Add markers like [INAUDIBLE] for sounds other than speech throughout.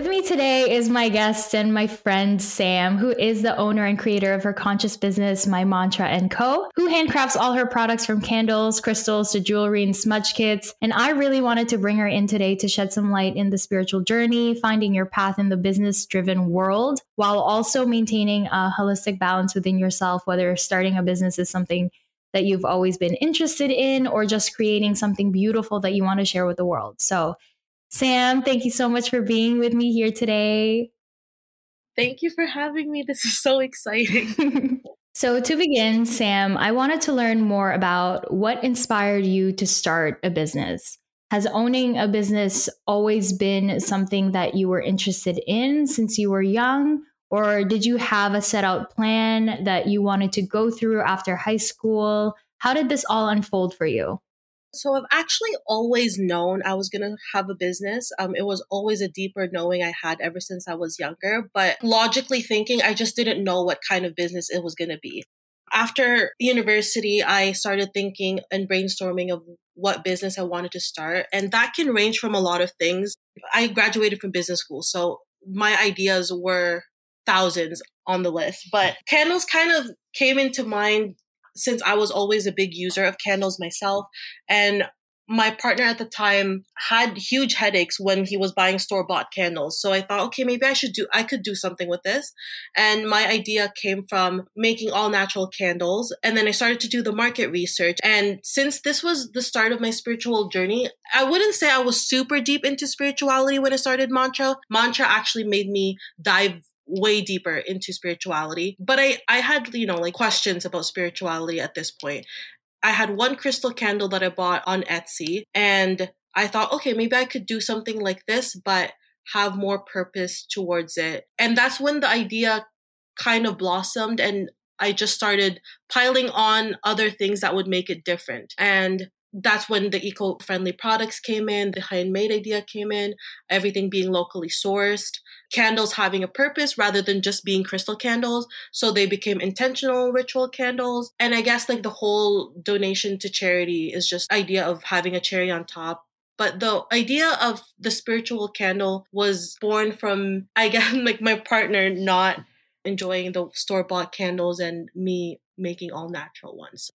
With me today is my guest and my friend Sam, who is the owner and creator of her conscious business, My Mantra and Co., who handcrafts all her products from candles, crystals to jewelry and smudge kits. And I really wanted to bring her in today to shed some light in the spiritual journey, finding your path in the business driven world, while also maintaining a holistic balance within yourself, whether starting a business is something that you've always been interested in or just creating something beautiful that you want to share with the world. So, Sam, thank you so much for being with me here today. Thank you for having me. This is so exciting. [LAUGHS] so, to begin, Sam, I wanted to learn more about what inspired you to start a business. Has owning a business always been something that you were interested in since you were young? Or did you have a set out plan that you wanted to go through after high school? How did this all unfold for you? So I've actually always known I was going to have a business. Um, it was always a deeper knowing I had ever since I was younger. But logically thinking, I just didn't know what kind of business it was going to be. After university, I started thinking and brainstorming of what business I wanted to start. And that can range from a lot of things. I graduated from business school. So my ideas were thousands on the list, but candles kind of came into mind since I was always a big user of candles myself. And my partner at the time had huge headaches when he was buying store bought candles. So I thought, okay, maybe I should do, I could do something with this. And my idea came from making all natural candles. And then I started to do the market research. And since this was the start of my spiritual journey, I wouldn't say I was super deep into spirituality when I started Mantra. Mantra actually made me dive way deeper into spirituality. But I, I had, you know, like questions about spirituality at this point. I had one crystal candle that I bought on Etsy and I thought, okay, maybe I could do something like this, but have more purpose towards it. And that's when the idea kind of blossomed and I just started piling on other things that would make it different. And that's when the eco-friendly products came in, the handmade idea came in, everything being locally sourced, candles having a purpose rather than just being crystal candles. So they became intentional ritual candles. And I guess like the whole donation to charity is just idea of having a cherry on top but the idea of the spiritual candle was born from i guess [LAUGHS] like my partner not enjoying the store bought candles and me making all natural ones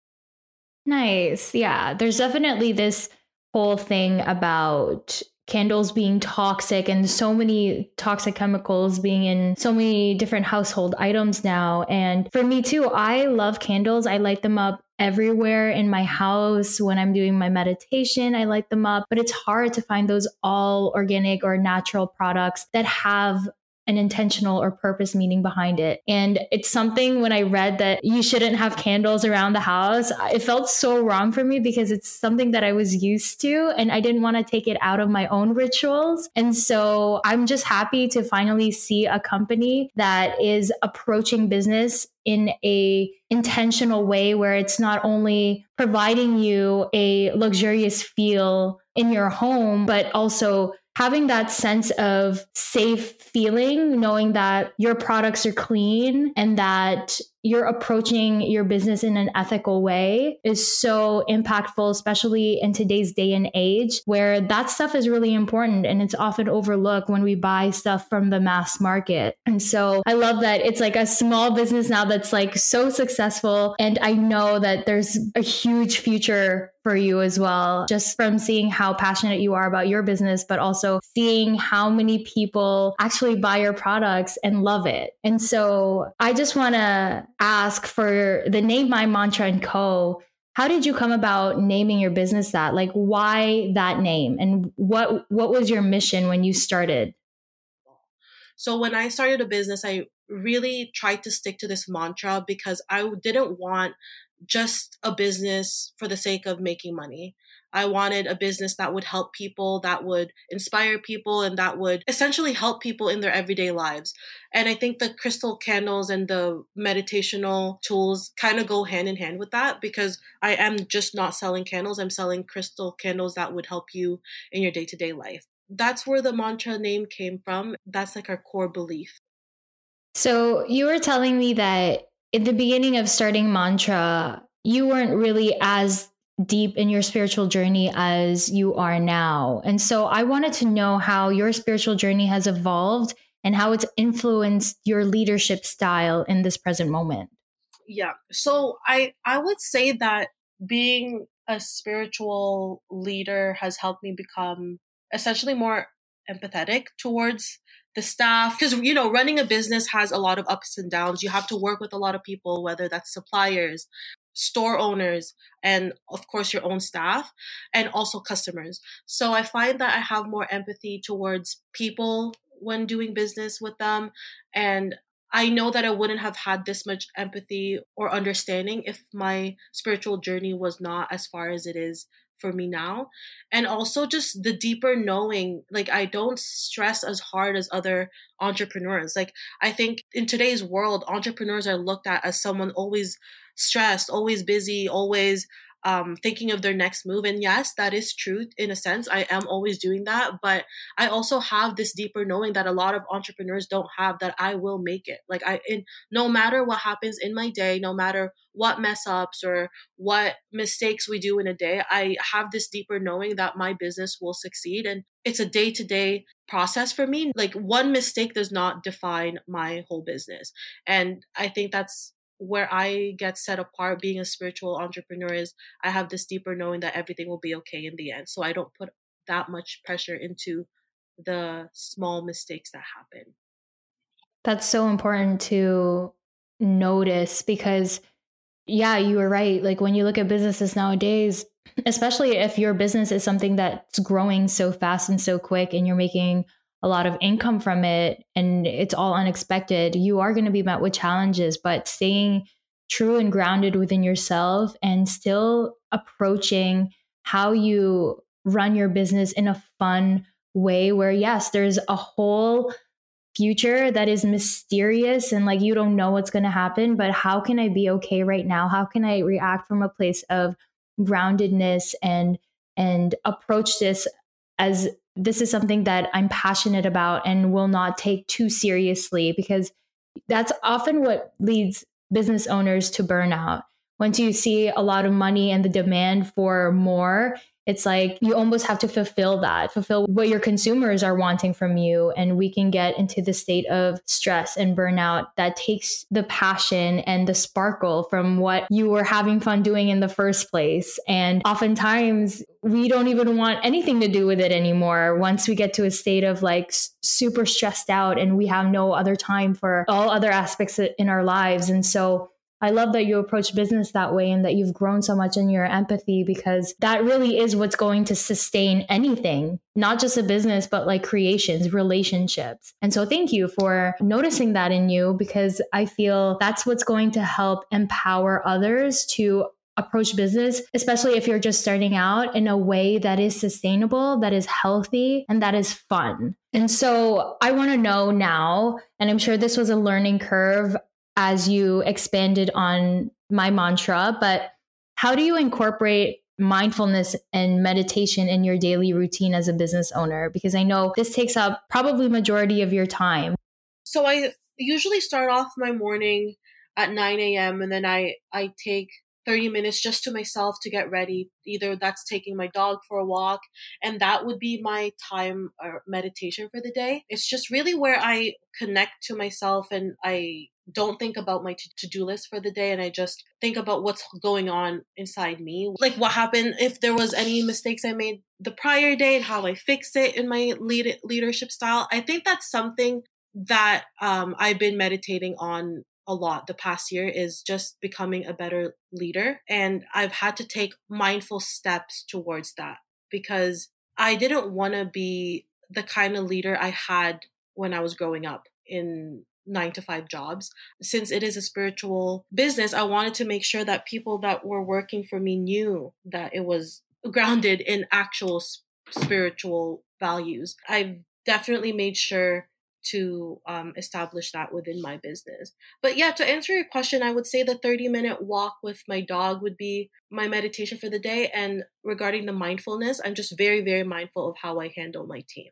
Nice. Yeah. There's definitely this whole thing about candles being toxic and so many toxic chemicals being in so many different household items now. And for me too, I love candles. I light them up everywhere in my house when I'm doing my meditation. I light them up, but it's hard to find those all organic or natural products that have an intentional or purpose meaning behind it. And it's something when I read that you shouldn't have candles around the house, it felt so wrong for me because it's something that I was used to and I didn't want to take it out of my own rituals. And so I'm just happy to finally see a company that is approaching business in a intentional way where it's not only providing you a luxurious feel in your home but also having that sense of safe feeling, knowing that your products are clean and that you're approaching your business in an ethical way is so impactful, especially in today's day and age where that stuff is really important and it's often overlooked when we buy stuff from the mass market. And so I love that it's like a small business now that's like so successful. And I know that there's a huge future for you as well, just from seeing how passionate you are about your business, but also seeing how many people actually buy your products and love it. And so I just want to ask for the name My Mantra and Co. How did you come about naming your business that? Like why that name and what what was your mission when you started? So when I started a business, I really tried to stick to this mantra because I didn't want just a business for the sake of making money. I wanted a business that would help people, that would inspire people, and that would essentially help people in their everyday lives. And I think the crystal candles and the meditational tools kind of go hand in hand with that because I am just not selling candles, I'm selling crystal candles that would help you in your day to day life. That's where the mantra name came from. That's like our core belief. So you were telling me that in the beginning of starting mantra, you weren't really as deep in your spiritual journey as you are now. And so I wanted to know how your spiritual journey has evolved and how it's influenced your leadership style in this present moment. Yeah. So I I would say that being a spiritual leader has helped me become essentially more empathetic towards the staff because you know running a business has a lot of ups and downs. You have to work with a lot of people whether that's suppliers store owners and of course your own staff and also customers. So i find that i have more empathy towards people when doing business with them and I know that I wouldn't have had this much empathy or understanding if my spiritual journey was not as far as it is for me now. And also just the deeper knowing, like I don't stress as hard as other entrepreneurs. Like I think in today's world, entrepreneurs are looked at as someone always stressed, always busy, always um, thinking of their next move. And yes, that is true in a sense. I am always doing that. But I also have this deeper knowing that a lot of entrepreneurs don't have that I will make it. Like I, in, no matter what happens in my day, no matter what mess ups or what mistakes we do in a day, I have this deeper knowing that my business will succeed. And it's a day to day process for me. Like one mistake does not define my whole business. And I think that's where I get set apart being a spiritual entrepreneur is I have this deeper knowing that everything will be okay in the end. So I don't put that much pressure into the small mistakes that happen. That's so important to notice because, yeah, you were right. Like when you look at businesses nowadays, especially if your business is something that's growing so fast and so quick and you're making a lot of income from it and it's all unexpected, you are going to be met with challenges. But staying true and grounded within yourself and still approaching how you run your business in a fun way, where yes, there's a whole future that is mysterious and like you don't know what's going to happen, but how can I be okay right now? How can I react from a place of groundedness and and approach this as this is something that I'm passionate about and will not take too seriously because that's often what leads business owners to burnout. Once you see a lot of money and the demand for more, it's like you almost have to fulfill that, fulfill what your consumers are wanting from you. And we can get into the state of stress and burnout that takes the passion and the sparkle from what you were having fun doing in the first place. And oftentimes we don't even want anything to do with it anymore once we get to a state of like super stressed out and we have no other time for all other aspects in our lives. And so I love that you approach business that way and that you've grown so much in your empathy because that really is what's going to sustain anything, not just a business, but like creations, relationships. And so thank you for noticing that in you because I feel that's what's going to help empower others to approach business, especially if you're just starting out in a way that is sustainable, that is healthy, and that is fun. And so I want to know now, and I'm sure this was a learning curve as you expanded on my mantra, but how do you incorporate mindfulness and meditation in your daily routine as a business owner? Because I know this takes up probably majority of your time. So I usually start off my morning at 9 a.m. and then I, I take 30 minutes just to myself to get ready. Either that's taking my dog for a walk, and that would be my time or meditation for the day. It's just really where I connect to myself and I don't think about my to do list for the day and I just think about what's going on inside me. Like what happened, if there was any mistakes I made the prior day and how I fix it in my lead- leadership style. I think that's something that um, I've been meditating on a lot the past year is just becoming a better leader. And I've had to take mindful steps towards that because I didn't want to be the kind of leader I had when I was growing up in nine to five jobs. Since it is a spiritual business, I wanted to make sure that people that were working for me knew that it was grounded in actual spiritual values. I've definitely made sure to um, establish that within my business. But yeah, to answer your question, I would say the 30 minute walk with my dog would be my meditation for the day. And regarding the mindfulness, I'm just very, very mindful of how I handle my team.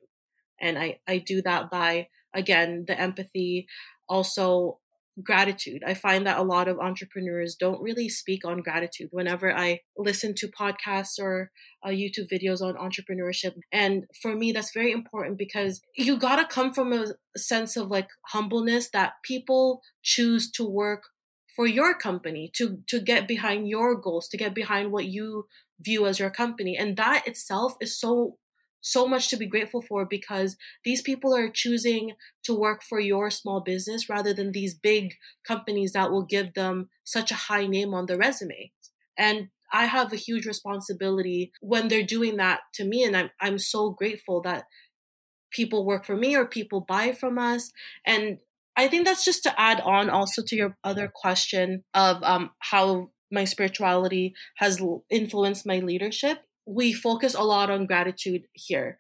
And I, I do that by, again, the empathy, also gratitude. I find that a lot of entrepreneurs don't really speak on gratitude whenever I listen to podcasts or uh, YouTube videos on entrepreneurship. And for me, that's very important because you got to come from a sense of like humbleness that people choose to work for your company to to get behind your goals to get behind what you view as your company and that itself is so so much to be grateful for because these people are choosing to work for your small business rather than these big companies that will give them such a high name on the resume. And I have a huge responsibility when they're doing that to me. And I'm, I'm so grateful that people work for me or people buy from us. And I think that's just to add on also to your other question of um, how my spirituality has influenced my leadership we focus a lot on gratitude here.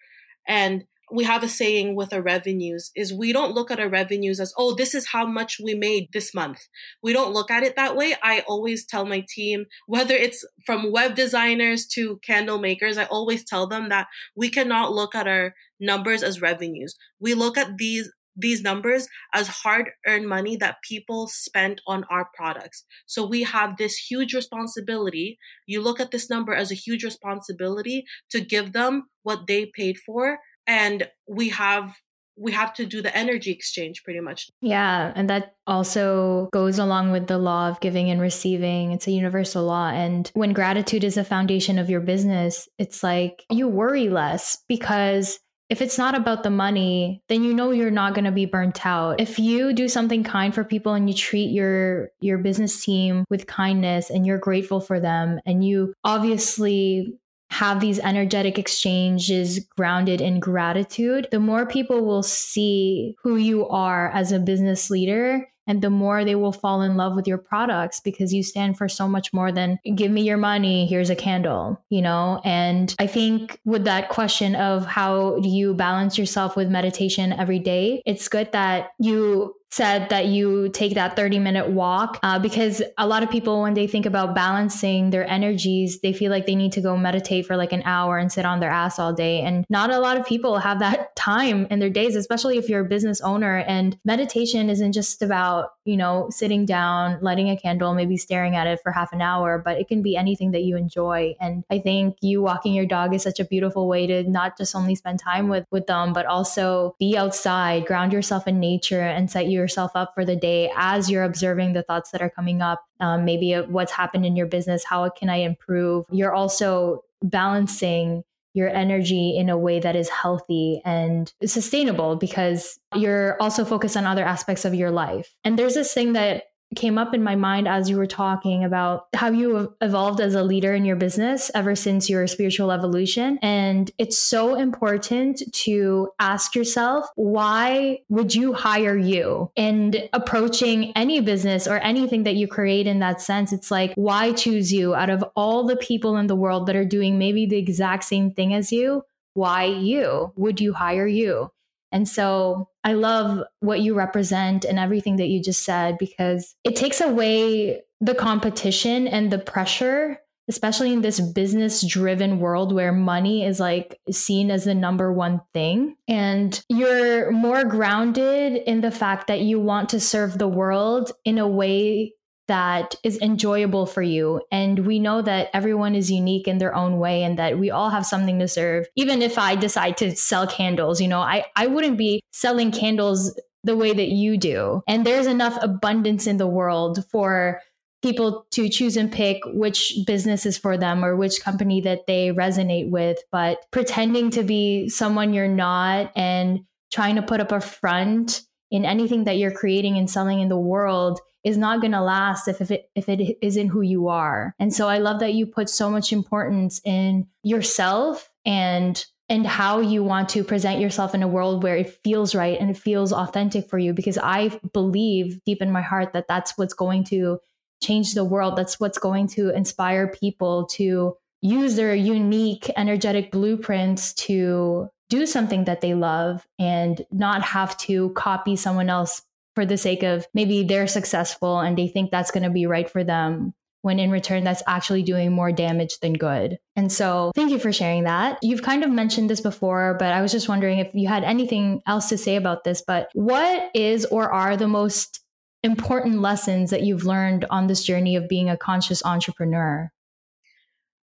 And we have a saying with our revenues is we don't look at our revenues as, oh, this is how much we made this month. We don't look at it that way. I always tell my team, whether it's from web designers to candle makers, I always tell them that we cannot look at our numbers as revenues. We look at these these numbers as hard earned money that people spent on our products. So we have this huge responsibility. You look at this number as a huge responsibility to give them what they paid for. And we have we have to do the energy exchange pretty much. Yeah. And that also goes along with the law of giving and receiving. It's a universal law. And when gratitude is a foundation of your business, it's like you worry less because if it's not about the money, then you know you're not going to be burnt out. If you do something kind for people and you treat your your business team with kindness and you're grateful for them and you obviously have these energetic exchanges grounded in gratitude, the more people will see who you are as a business leader and the more they will fall in love with your products because you stand for so much more than give me your money here's a candle you know? And i think with that question of how do you balance yourself with meditation every day it's good that you said that you take that 30 minute walk uh, because a lot of people when they think about balancing their energies they feel like they need to go meditate for like an hour and sit on their ass all day. And not a lot of people have that [LAUGHS] time in their days especially if you're a business owner. And meditation isn't just about you know sitting down lighting a candle maybe staring at it for half an hour but it can be anything that you enjoy. And i think you walking your dog is such a beautiful way to not just only spend time with with them but also be outside ground yourself in nature and set your yourself up for the day as you're observing the thoughts that are coming up. Um, maybe what's happened in your business, how can I improve? You're also balancing your energy in a way that is healthy and sustainable because you're also focused on other aspects of your life. And there's this thing that came up in my mind as you were talking about how you evolved as a leader in your business ever since your spiritual evolution. And it's so important to ask yourself, why would you hire you? And approaching any business or anything that you create in that sense, it's like, why choose you out of all the people in the world that are doing maybe the exact same thing as you? Why you? Would you hire you? And so I love what you represent and everything that you just said because it takes away the competition and the pressure, especially in this business driven world where money is like seen as the number one thing. And you're more grounded in the fact that you want to serve the world in a way that is enjoyable for you. And we know that everyone is unique in their own way and that we all have something to serve. Even if I decide to sell candles, you know, I, I wouldn't be selling candles the way that you do. And there's enough abundance in the world for people to choose and pick which business is for them or which company that they resonate with. But pretending to be someone you're not and trying to put up a front in anything that you're creating and selling in the world is not going to last if, if it if it isn't who you are. And so I love that you put so much importance in yourself and and how you want to present yourself in a world where it feels right and it feels authentic for you because I believe deep in my heart that that's what's going to change the world. That's what's going to inspire people to use their unique energetic blueprints to do something that they love and not have to copy someone else for the sake of maybe they're successful and they think that's going to be right for them when in return that's actually doing more damage than good. And so, thank you for sharing that. You've kind of mentioned this before, but I was just wondering if you had anything else to say about this. But what is or are the most important lessons that you've learned on this journey of being a conscious entrepreneur?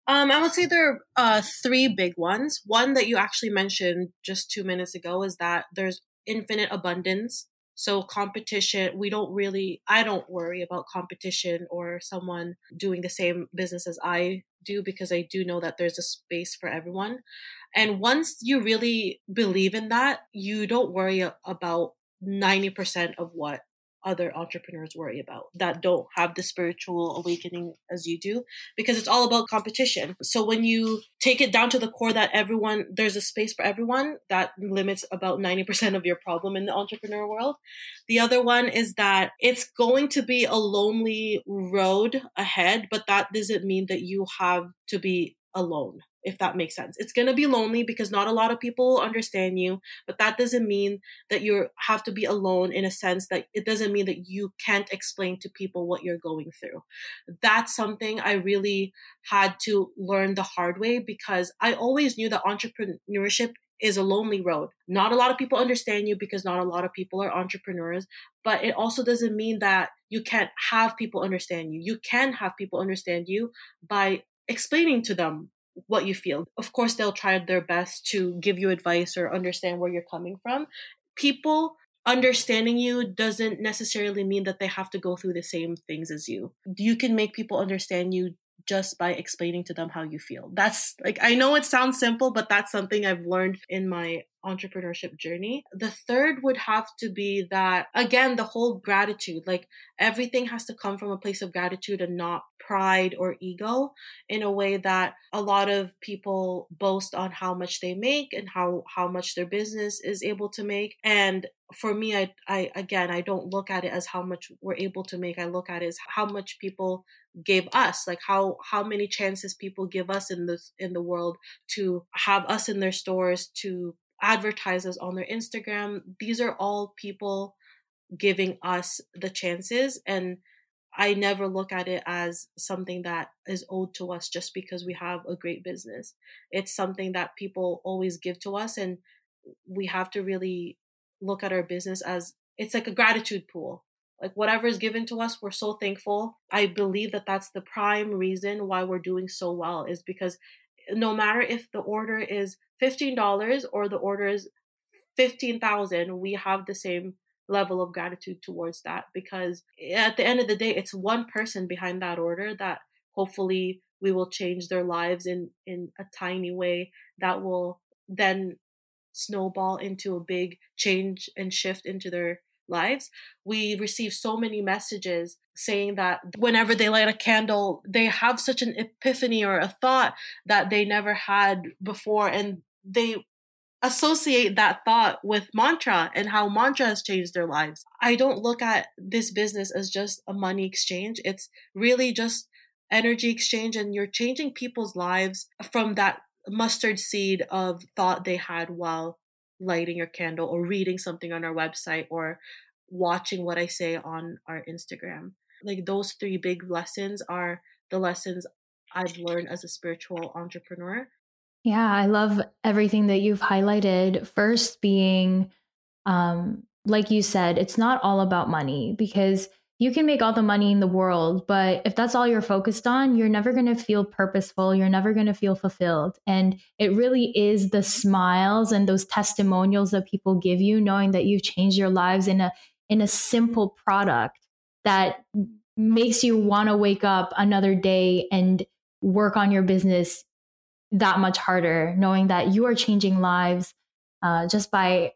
Um, I would say there are uh, three big ones. One that you actually mentioned just two minutes ago is that there's infinite abundance. So competition, we don't really, I don't worry about competition or someone doing the same business as I do because I do know that there's a space for everyone. And once you really believe in that, you don't worry about 90% of what other entrepreneurs worry about that don't have the spiritual awakening as you do because it's all about competition. So when you take it down to the core that everyone there's a space for everyone that limits about 90% of your problem in the entrepreneur world. The other one is that it's going to be a lonely road ahead, but that doesn't mean that you have to be alone if that makes sense. It's going to be lonely because not a lot of people understand you, but that doesn't mean that you have to be alone in a sense that it doesn't mean that you can't explain to people what you're going through. That's something I really had to learn the hard way because I always knew that entrepreneurship is a lonely road. Not a lot of people understand you because not a lot of people are entrepreneurs, but it also doesn't mean that you can't have people understand you. You can have people understand you by explaining to them what you feel. Of course, they'll try their best to give you advice or understand where you're coming from. People understanding you doesn't necessarily mean that they have to go through the same things as you. You can make people understand you just by explaining to them how you feel. That's like, I know it sounds simple, but that's something I've learned in my entrepreneurship journey. The third would have to be that, again, the whole gratitude, like everything has to come from a place of gratitude and not pride or ego in a way that a lot of people boast on how much they make and how, how much their business is able to make. And for me, I, I, again, I don't look at it as how much we're able to make. I look at it as how much people gave us like how how many chances people give us in this in the world to have us in their stores to advertise us on their instagram these are all people giving us the chances and i never look at it as something that is owed to us just because we have a great business. It's something that people always give to us and we have to really look at our business as it's like a gratitude pool. Like whatever is given to us we're so thankful. I believe that that's the prime reason why we're doing so well is because no matter if the order is $15 or the order is 15,000 we have the same level of gratitude towards that because at the end of the day it's one person behind that order that hopefully we will change their lives in in a tiny way that will then snowball into a big change and shift into their lives, we receive so many messages saying that whenever they light a candle, they have such an epiphany or a thought that they never had before. And they associate that thought with mantra and how mantra has changed their lives. I don't look at this business as just a money exchange. It's really just energy exchange and you're changing people's lives from that mustard seed of thought they had while lighting your candle or reading something on our website or watching what I say on our Instagram. Like those three big lessons are the lessons I've learned as a spiritual entrepreneur. Yeah, I love everything that you've highlighted. First being um like you said, it's not all about money because you can make all the money in the world, but if that's all you're focused on, you're never going to feel purposeful. You're never going to feel fulfilled. And it really is the smiles and those testimonials that people give you, knowing that you've changed your lives in a in a simple product that makes you want to wake up another day and work on your business that much harder, knowing that you are changing lives uh, just by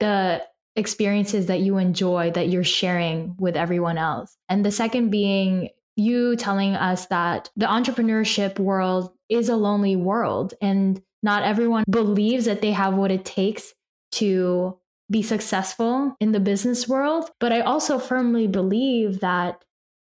the experiences that you enjoy that you're sharing with everyone else. And the second being you telling us that the entrepreneurship world is a lonely world and not everyone believes that they have what it takes to be successful in the business world. But I also firmly believe that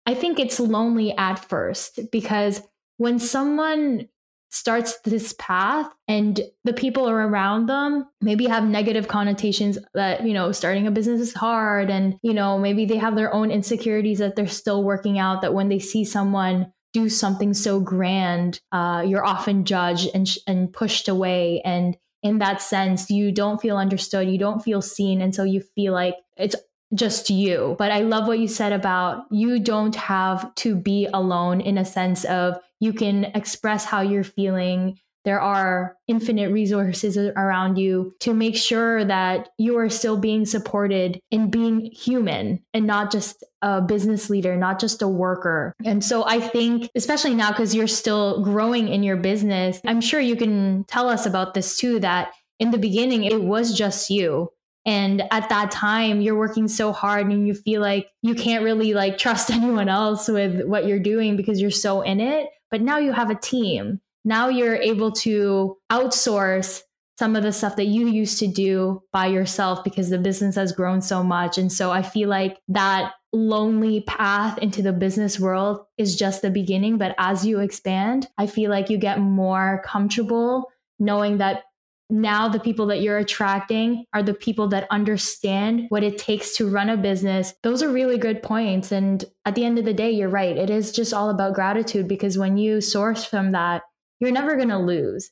I think it's lonely at first because when someone starts this path and the people are around them maybe have negative connotations that you know starting a business is hard and you know maybe they have their own insecurities that they're still working out that when they see someone do something so grand uh, you're often judged and, and pushed away. And in that sense you don't feel understood you don't feel seen. And so you feel like it's just you. But I love what you said about you don't have to be alone in a sense of you can express how you're feeling. There are infinite resources around you to make sure that you are still being supported in being human and not just a business leader, not just a worker. And so I think, especially now, because you're still growing in your business, I'm sure you can tell us about this too that in the beginning, it was just you. And at that time, you're working so hard and you feel like you can't really like trust [LAUGHS] anyone else with what you're doing because you're so in it. But now you have a team. Now you're able to outsource some of the stuff that you used to do by yourself because the business has grown so much. And so I feel like that lonely path into the business world is just the beginning. But as you expand, I feel like you get more comfortable knowing that now the people that you're attracting are the people that understand what it takes to run a business. Those are really good points. And at the end of the day, you're right. It is just all about gratitude because when you source from that, you're never going to lose.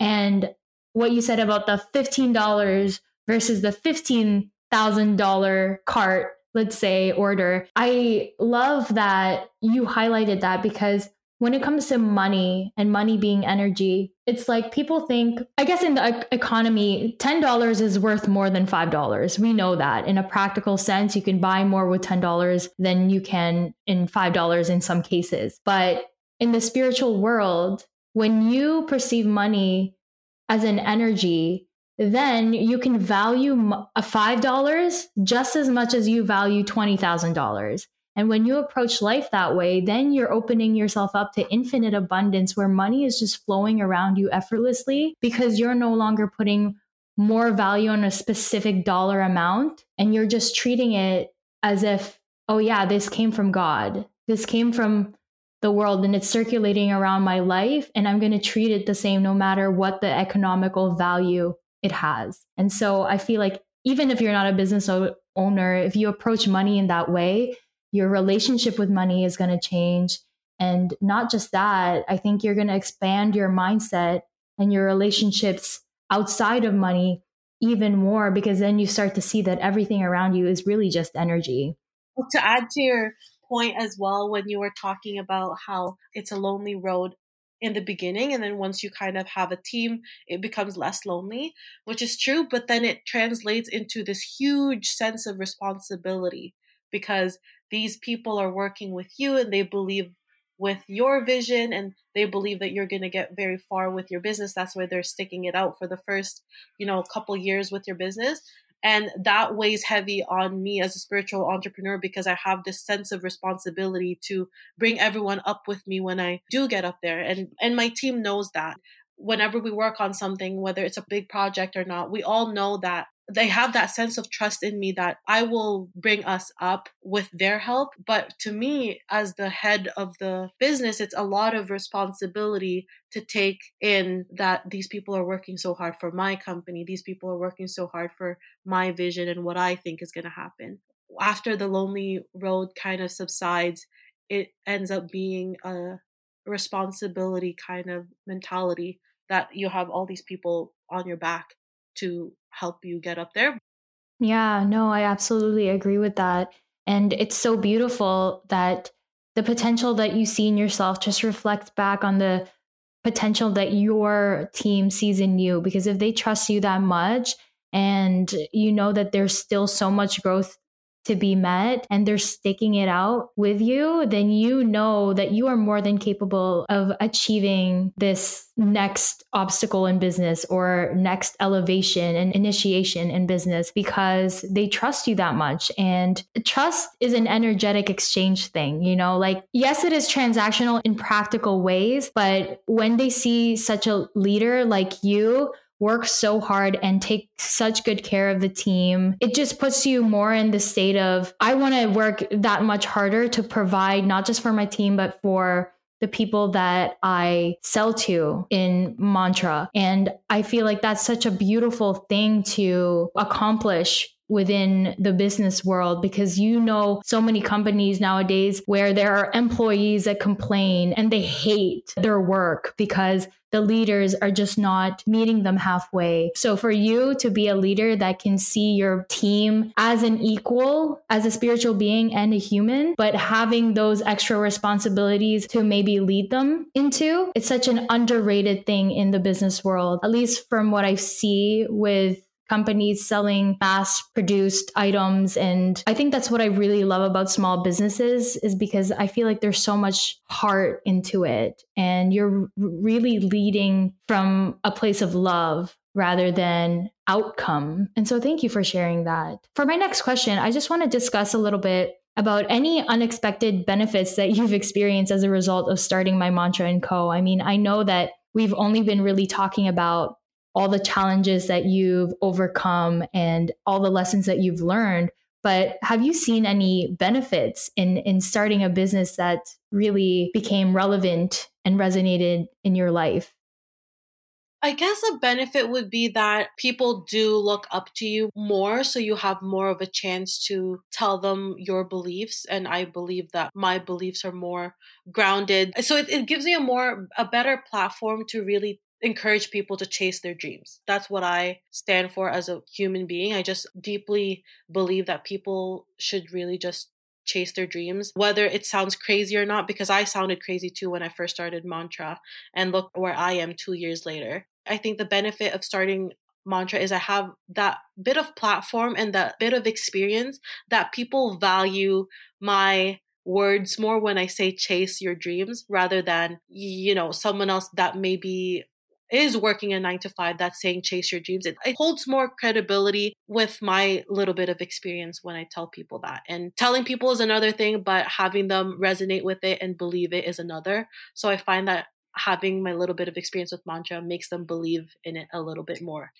And what you said about the $15 versus the $15,000 cart, let's say, order, I love that you highlighted that because when it comes to money and money being energy, it's like people think, I guess in the economy, $10 is worth more than $5. We know that. In a practical sense, you can buy more with $10 than you can in $5 in some cases. But in the spiritual world, when you perceive money as an energy, then you can value a $5 just as much as you value $20,000. And when you approach life that way, then you're opening yourself up to infinite abundance where money is just flowing around you effortlessly because you're no longer putting more value on a specific dollar amount and you're just treating it as if, oh, yeah, this came from God. This came from the world and it's circulating around my life. And I'm going to treat it the same no matter what the economical value it has. And so I feel like even if you're not a business owner, if you approach money in that way, your relationship with money is going to change. And not just that, I think you're going to expand your mindset and your relationships outside of money even more because then you start to see that everything around you is really just energy. To add to your point as well, when you were talking about how it's a lonely road in the beginning, and then once you kind of have a team, it becomes less lonely, which is true, but then it translates into this huge sense of responsibility because these people are working with you and they believe with your vision and they believe that you're going to get very far with your business. That's why they're sticking it out for the first you know couple years with your business. And that weighs heavy on me as a spiritual entrepreneur because i have this sense of responsibility to bring everyone up with me when i do get up there. And and my team knows that. Whenever we work on something whether it's a big project or not we all know that they have that sense of trust in me that I will bring us up with their help. But to me, as the head of the business, it's a lot of responsibility to take in that these people are working so hard for my company. These people are working so hard for my vision and what I think is going to happen. After the lonely road kind of subsides, it ends up being a responsibility kind of mentality that you have all these people on your back to help you get up there. Yeah, no, I absolutely agree with that. And it's so beautiful that the potential that you see in yourself just reflects back on the potential that your team sees in you. Because if they trust you that much and you know that there's still so much growth to be met and they're sticking it out with you, then you know that you are more than capable of achieving this next obstacle in business or next elevation and initiation in business because they trust you that much. And trust is an energetic exchange thing, you know, like, yes, it is transactional in practical ways, but when they see such a leader like you, work so hard and take such good care of the team, it just puts you more in the state of, I want to work that much harder to provide not just for my team, but for the people that I sell to in Mantra. And I feel like that's such a beautiful thing to accomplish within the business world because you know so many companies nowadays where there are employees that complain and they hate their work because the leaders are just not meeting them halfway. So for you to be a leader that can see your team as an equal, as a spiritual being and a human, but having those extra responsibilities to maybe lead them into, it's such an underrated thing in the business world, at least from what I see with companies selling mass produced items. And i think that's what i really love about small businesses is because i feel like there's so much heart into it and you're really leading from a place of love rather than outcome. And so thank you for sharing that. For my next question i just want to discuss a little bit about any unexpected benefits that you've experienced as a result of starting my mantra and co. I mean i know that we've only been really talking about all the challenges that you've overcome and all the lessons that you've learned but have you seen any benefits in in starting a business that really became relevant and resonated in your life I guess a benefit would be that people do look up to you more, so you have more of a chance to tell them your beliefs. And I believe that my beliefs are more grounded. So it, it gives me a more, a better platform to really encourage people to chase their dreams. That's what I stand for as a human being. I just deeply believe that people should really just chase their dreams, whether it sounds crazy or not, because I sounded crazy too when I first started Mantra and look where I am two years later. I think the benefit of starting Mantra is I have that bit of platform and that bit of experience that people value my words more when I say chase your dreams rather than, you know, someone else that maybe is working a nine to five that's saying chase your dreams. It, it, holds more credibility with my little bit of experience when I tell people that. And telling people is another thing, but having them resonate with it and believe it is another. So I find that having my little bit of experience with mantra makes them believe in it a little bit more.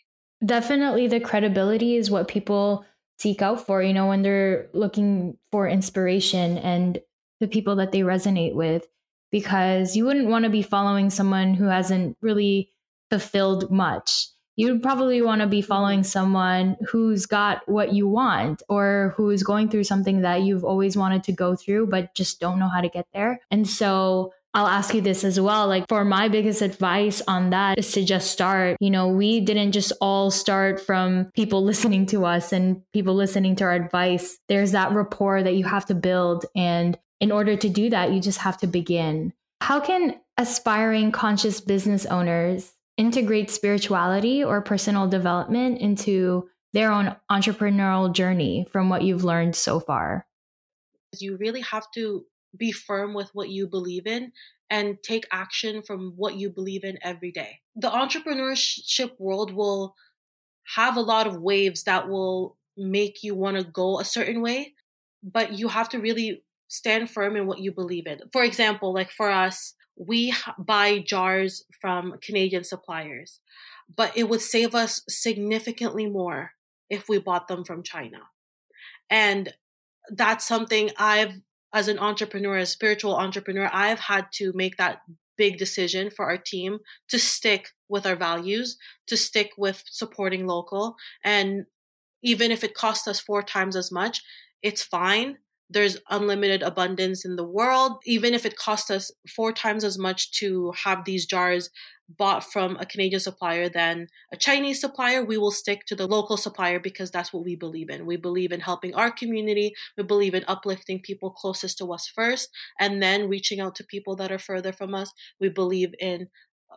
Definitely the credibility is what people seek out for, you know, when they're looking for inspiration and the people that they resonate with because you wouldn't want to be following someone who hasn't really fulfilled much. You'd probably want to be following someone who's got what you want or who's going through something that you've always wanted to go through, but just don't know how to get there. And so I'll ask you this as well. Like, for my biggest advice on that is to just start. You know, we didn't just all start from people [LAUGHS] listening to us and people listening to our advice. There's that rapport that you have to build. And in order to do that, you just have to begin. How can aspiring conscious business owners integrate spirituality or personal development into their own entrepreneurial journey from what you've learned so far? You really have to be firm with what you believe in and take action from what you believe in every day. The entrepreneurship world will have a lot of waves that will make you want to go a certain way, but you have to really stand firm in what you believe in. For example, like for us, we buy jars from Canadian suppliers, but it would save us significantly more if we bought them from China. And that's something I've, as an entrepreneur, a spiritual entrepreneur, I've had to make that big decision for our team to stick with our values, to stick with supporting local. And even if it costs us four times as much, it's fine there's unlimited abundance in the world. Even if it costs us four times as much to have these jars bought from a Canadian supplier than a Chinese supplier, we will stick to the local supplier because that's what we believe in. We believe in helping our community. We believe in uplifting people closest to us first and then reaching out to people that are further from us. We believe in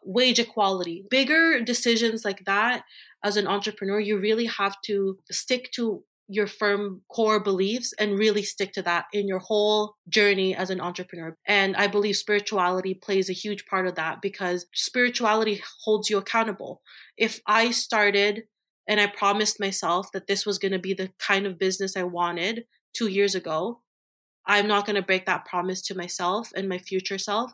wage equality. Bigger decisions like that as an entrepreneur, you really have to stick to your firm core beliefs and really stick to that in your whole journey as an entrepreneur. And I believe spirituality plays a huge part of that because spirituality holds you accountable. If I started and I promised myself that this was going to be the kind of business I wanted two years ago, I'm not going to break that promise to myself and my future self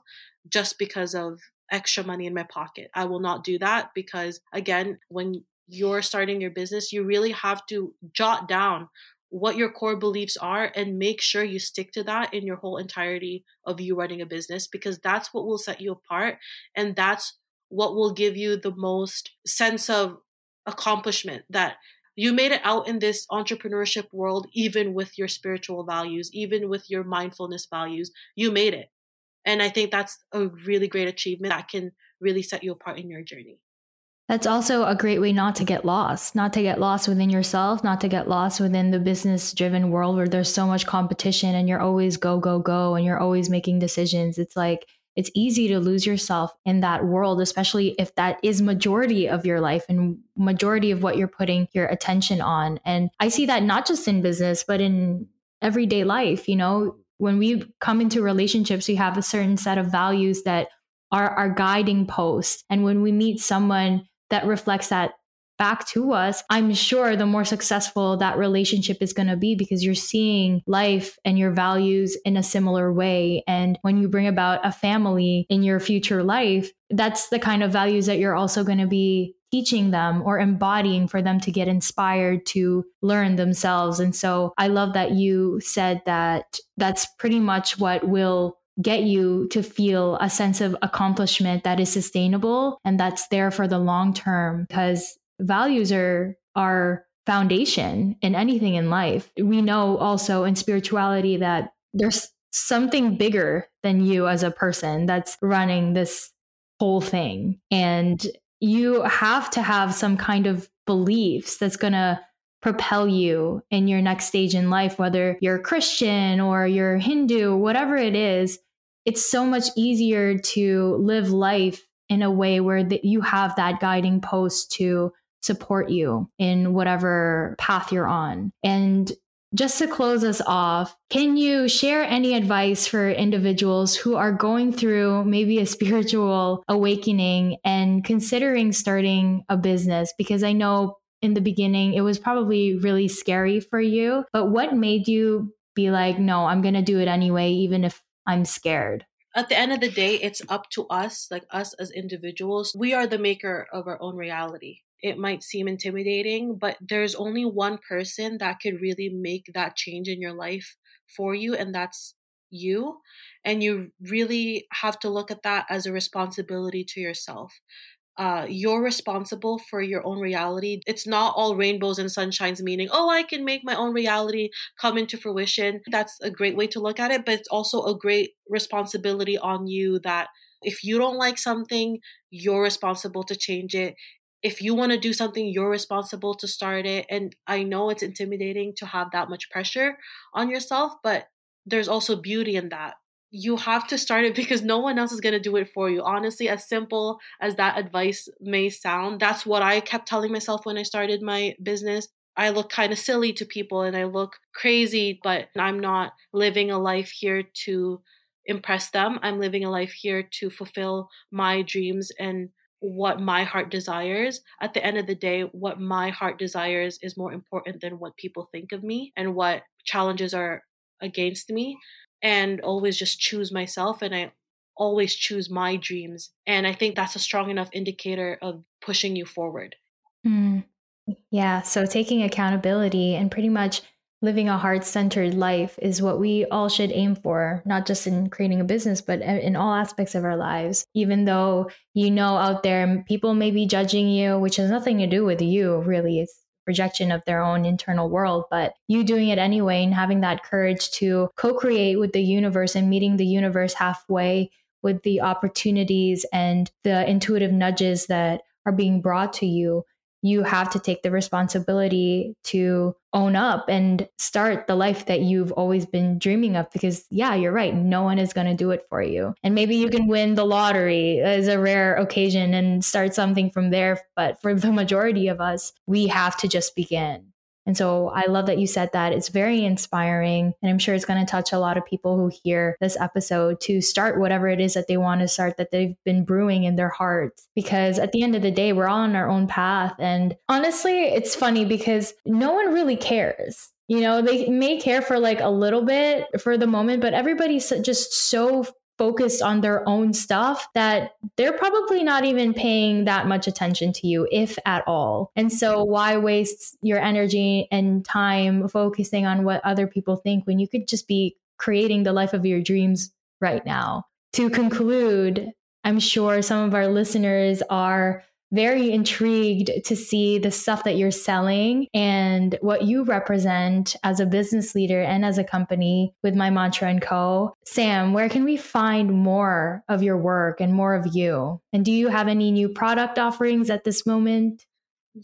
just because of extra money in my pocket. I will not do that because, again, when you're starting your business, you really have to jot down what your core beliefs are and make sure you stick to that in your whole entirety of you running a business because that's what will set you apart and that's what will give you the most sense of accomplishment that You made it out in this entrepreneurship world, even with your spiritual values, even with your mindfulness values. You made it. And I think that's a really great achievement that can really set you apart in your journey. That's also a great way not to get lost, not to get lost within yourself, not to get lost within the business driven world where there's so much competition and you're always go, go, go, and you're always making decisions. It's like, it's easy to lose yourself in that world, especially if that is majority of your life and majority of what you're putting your attention on. And I see that not just in business, but in everyday life. You know, when we come into relationships, we have a certain set of values that are our guiding post. And when we meet someone that reflects that back to us, I'm sure the more successful that relationship is going to be because you're seeing life and your values in a similar way. And when you bring about a family in your future life, that's the kind of values that you're also going to be teaching them or embodying for them to get inspired to learn themselves. And so I love that you said that that's pretty much what will get you to feel a sense of accomplishment that is sustainable and that's there for the long term because values are our foundation in anything in life. We know also in spirituality that there's something bigger than you as a person that's running this whole thing and you have to have some kind of beliefs that's going to propel you in your next stage in life, whether you're Christian or you're Hindu, whatever it is, it's so much easier to live life in a way where that you have that guiding post to support you in whatever path you're on. And just to close us off, can you share any advice for individuals who are going through maybe a [LAUGHS] spiritual awakening and considering starting a business? Because I know in the beginning it was probably really scary for you, but what made you be like, no, I'm going to do it anyway, even if I'm scared. At the end of the day, it's up to us, like us as individuals. We are the maker of our own reality. It might seem intimidating, but there's only one person that could really make that change in your life for you, and that's you. And you really have to look at that as a responsibility to yourself uh, you're responsible for your own reality. It's not all rainbows and sunshines, meaning, oh, I can make my own reality come into fruition. That's a great way to look at it, but it's also a great responsibility on you that if you don't like something, you're responsible to change it. If you want to do something, you're responsible to start it. And I know it's intimidating to have that much pressure on yourself, but there's also beauty in that you have to start it because no one else is going to do it for you. Honestly, as simple as that advice may sound, that's what I kept telling myself when I started my business. I look kind of silly to people and I look crazy, but I'm not living a life here to impress them. I'm living a life here to fulfill my dreams and what my heart desires. At the end of the day, what my heart desires is more important than what people think of me and what challenges are against me and always just choose myself and I always choose my dreams. And I think that's a strong enough indicator of pushing you forward. Mm. Yeah. So taking accountability and pretty much living a heart centered life is what we all should aim for, not just in creating a business, but in all aspects of our lives. Even though you know out there people may be judging you, which has nothing to do with you, really. It's projection of their own internal world, but you doing it anyway and having that courage to co create with the universe and meeting the universe halfway with the opportunities and the intuitive nudges that are being brought to you you have to take the responsibility to own up and start the life that you've always been dreaming of because yeah you're right. No one is going to do it for you. And maybe you can win the lottery as a rare occasion and start something from there. But for the majority of us we have to just begin and so I love that you said that. It's very inspiring. And I'm sure it's going to touch a lot of people who hear this episode to start whatever it is that they want to start that they've been brewing in their hearts. Because at the end of the day, we're all on our own path. And honestly, it's funny because no one really cares. You know, they may care for like a little bit for the moment, but everybody's just so focused on their own stuff that they're probably not even paying that much attention to you, if at all. And so, why waste your energy and time focusing on what other people think when you could just be creating the life of your dreams right now? To conclude, I'm sure some of our listeners are very intrigued to see the stuff that you're selling and what you represent as a business leader and as a company with My Mantra and Co. Sam, where can we find more of your work and more of you? And do you have any new product offerings at this moment?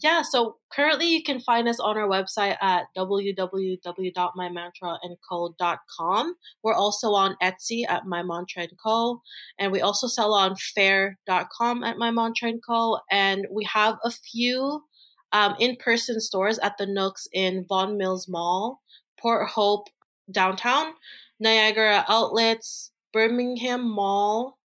Yeah, so currently you can find us on our website at www.mymantraandco.com. We're also on Etsy at My Mantra and Co. And we also sell on faire.com at My Mantra and Co. And we have a few um, in person stores at the Nooks in Vaughan Mills Mall, Port Hope downtown, Niagara Outlets, Birmingham Mall,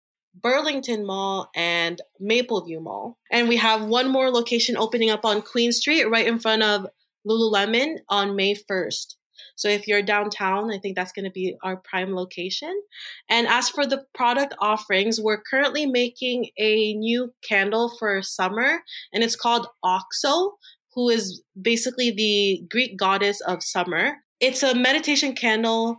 Burlington Mall, and Mapleview Mall. And we have one more location opening up on Queen Street, right in front of Lululemon on May 1st. So if you're downtown, I think that's going to be our prime location. And as for the product offerings, we're currently making a new candle for summer, and it's called Auxo, who is basically the Greek goddess of summer. It's a meditation candle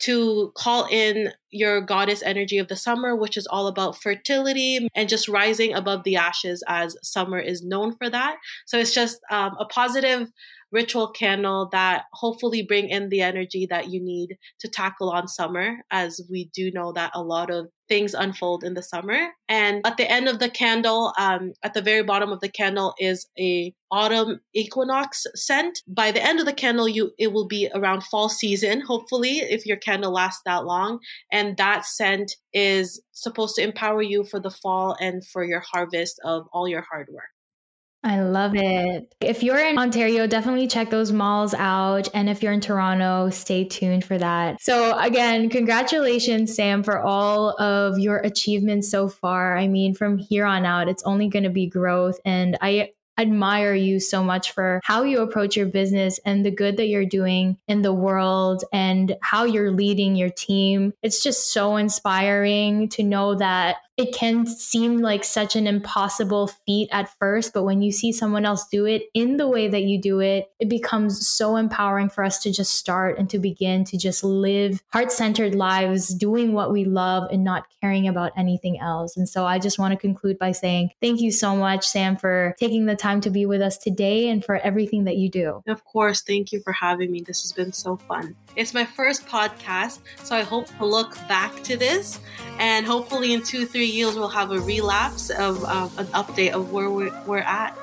to call in your goddess energy of the summer, which is all about fertility and just rising above the ashes, as summer is known for that. So it's just um, a positive ritual candle that hopefully bring in the energy that you need to tackle on summer as we do know that a lot of things unfold in the summer. And at the end of the candle um, at the very bottom of the candle is a autumn equinox scent. By the end of the candle you it will be around fall season hopefully if your candle lasts that long. And that scent is supposed to empower you for the fall and for your harvest of all your hard work I love it. If you're in Ontario, definitely check those malls out. And if you're in Toronto, stay tuned for that. So, again, congratulations, Sam, for all of your achievements so far. I mean, from here on out, it's only going to be growth. And I admire you so much for how you approach your business and the good that you're doing in the world and how you're leading your team. It's just so inspiring to know that it can seem like such an impossible feat at first, but when you see someone else do it in the way that you do it, it becomes so empowering for us to just start and to begin to just live heart centered lives, doing what we love and not caring about anything else. And so I just want to conclude by saying thank you so much, Sam, for taking the time to be with us today and for everything that you do. Of course. Thank you for having me. This has been so fun. It's my first podcast, so I hope to look back to this and hopefully in two, three years we'll have a relapse of an update of where we're, we're at.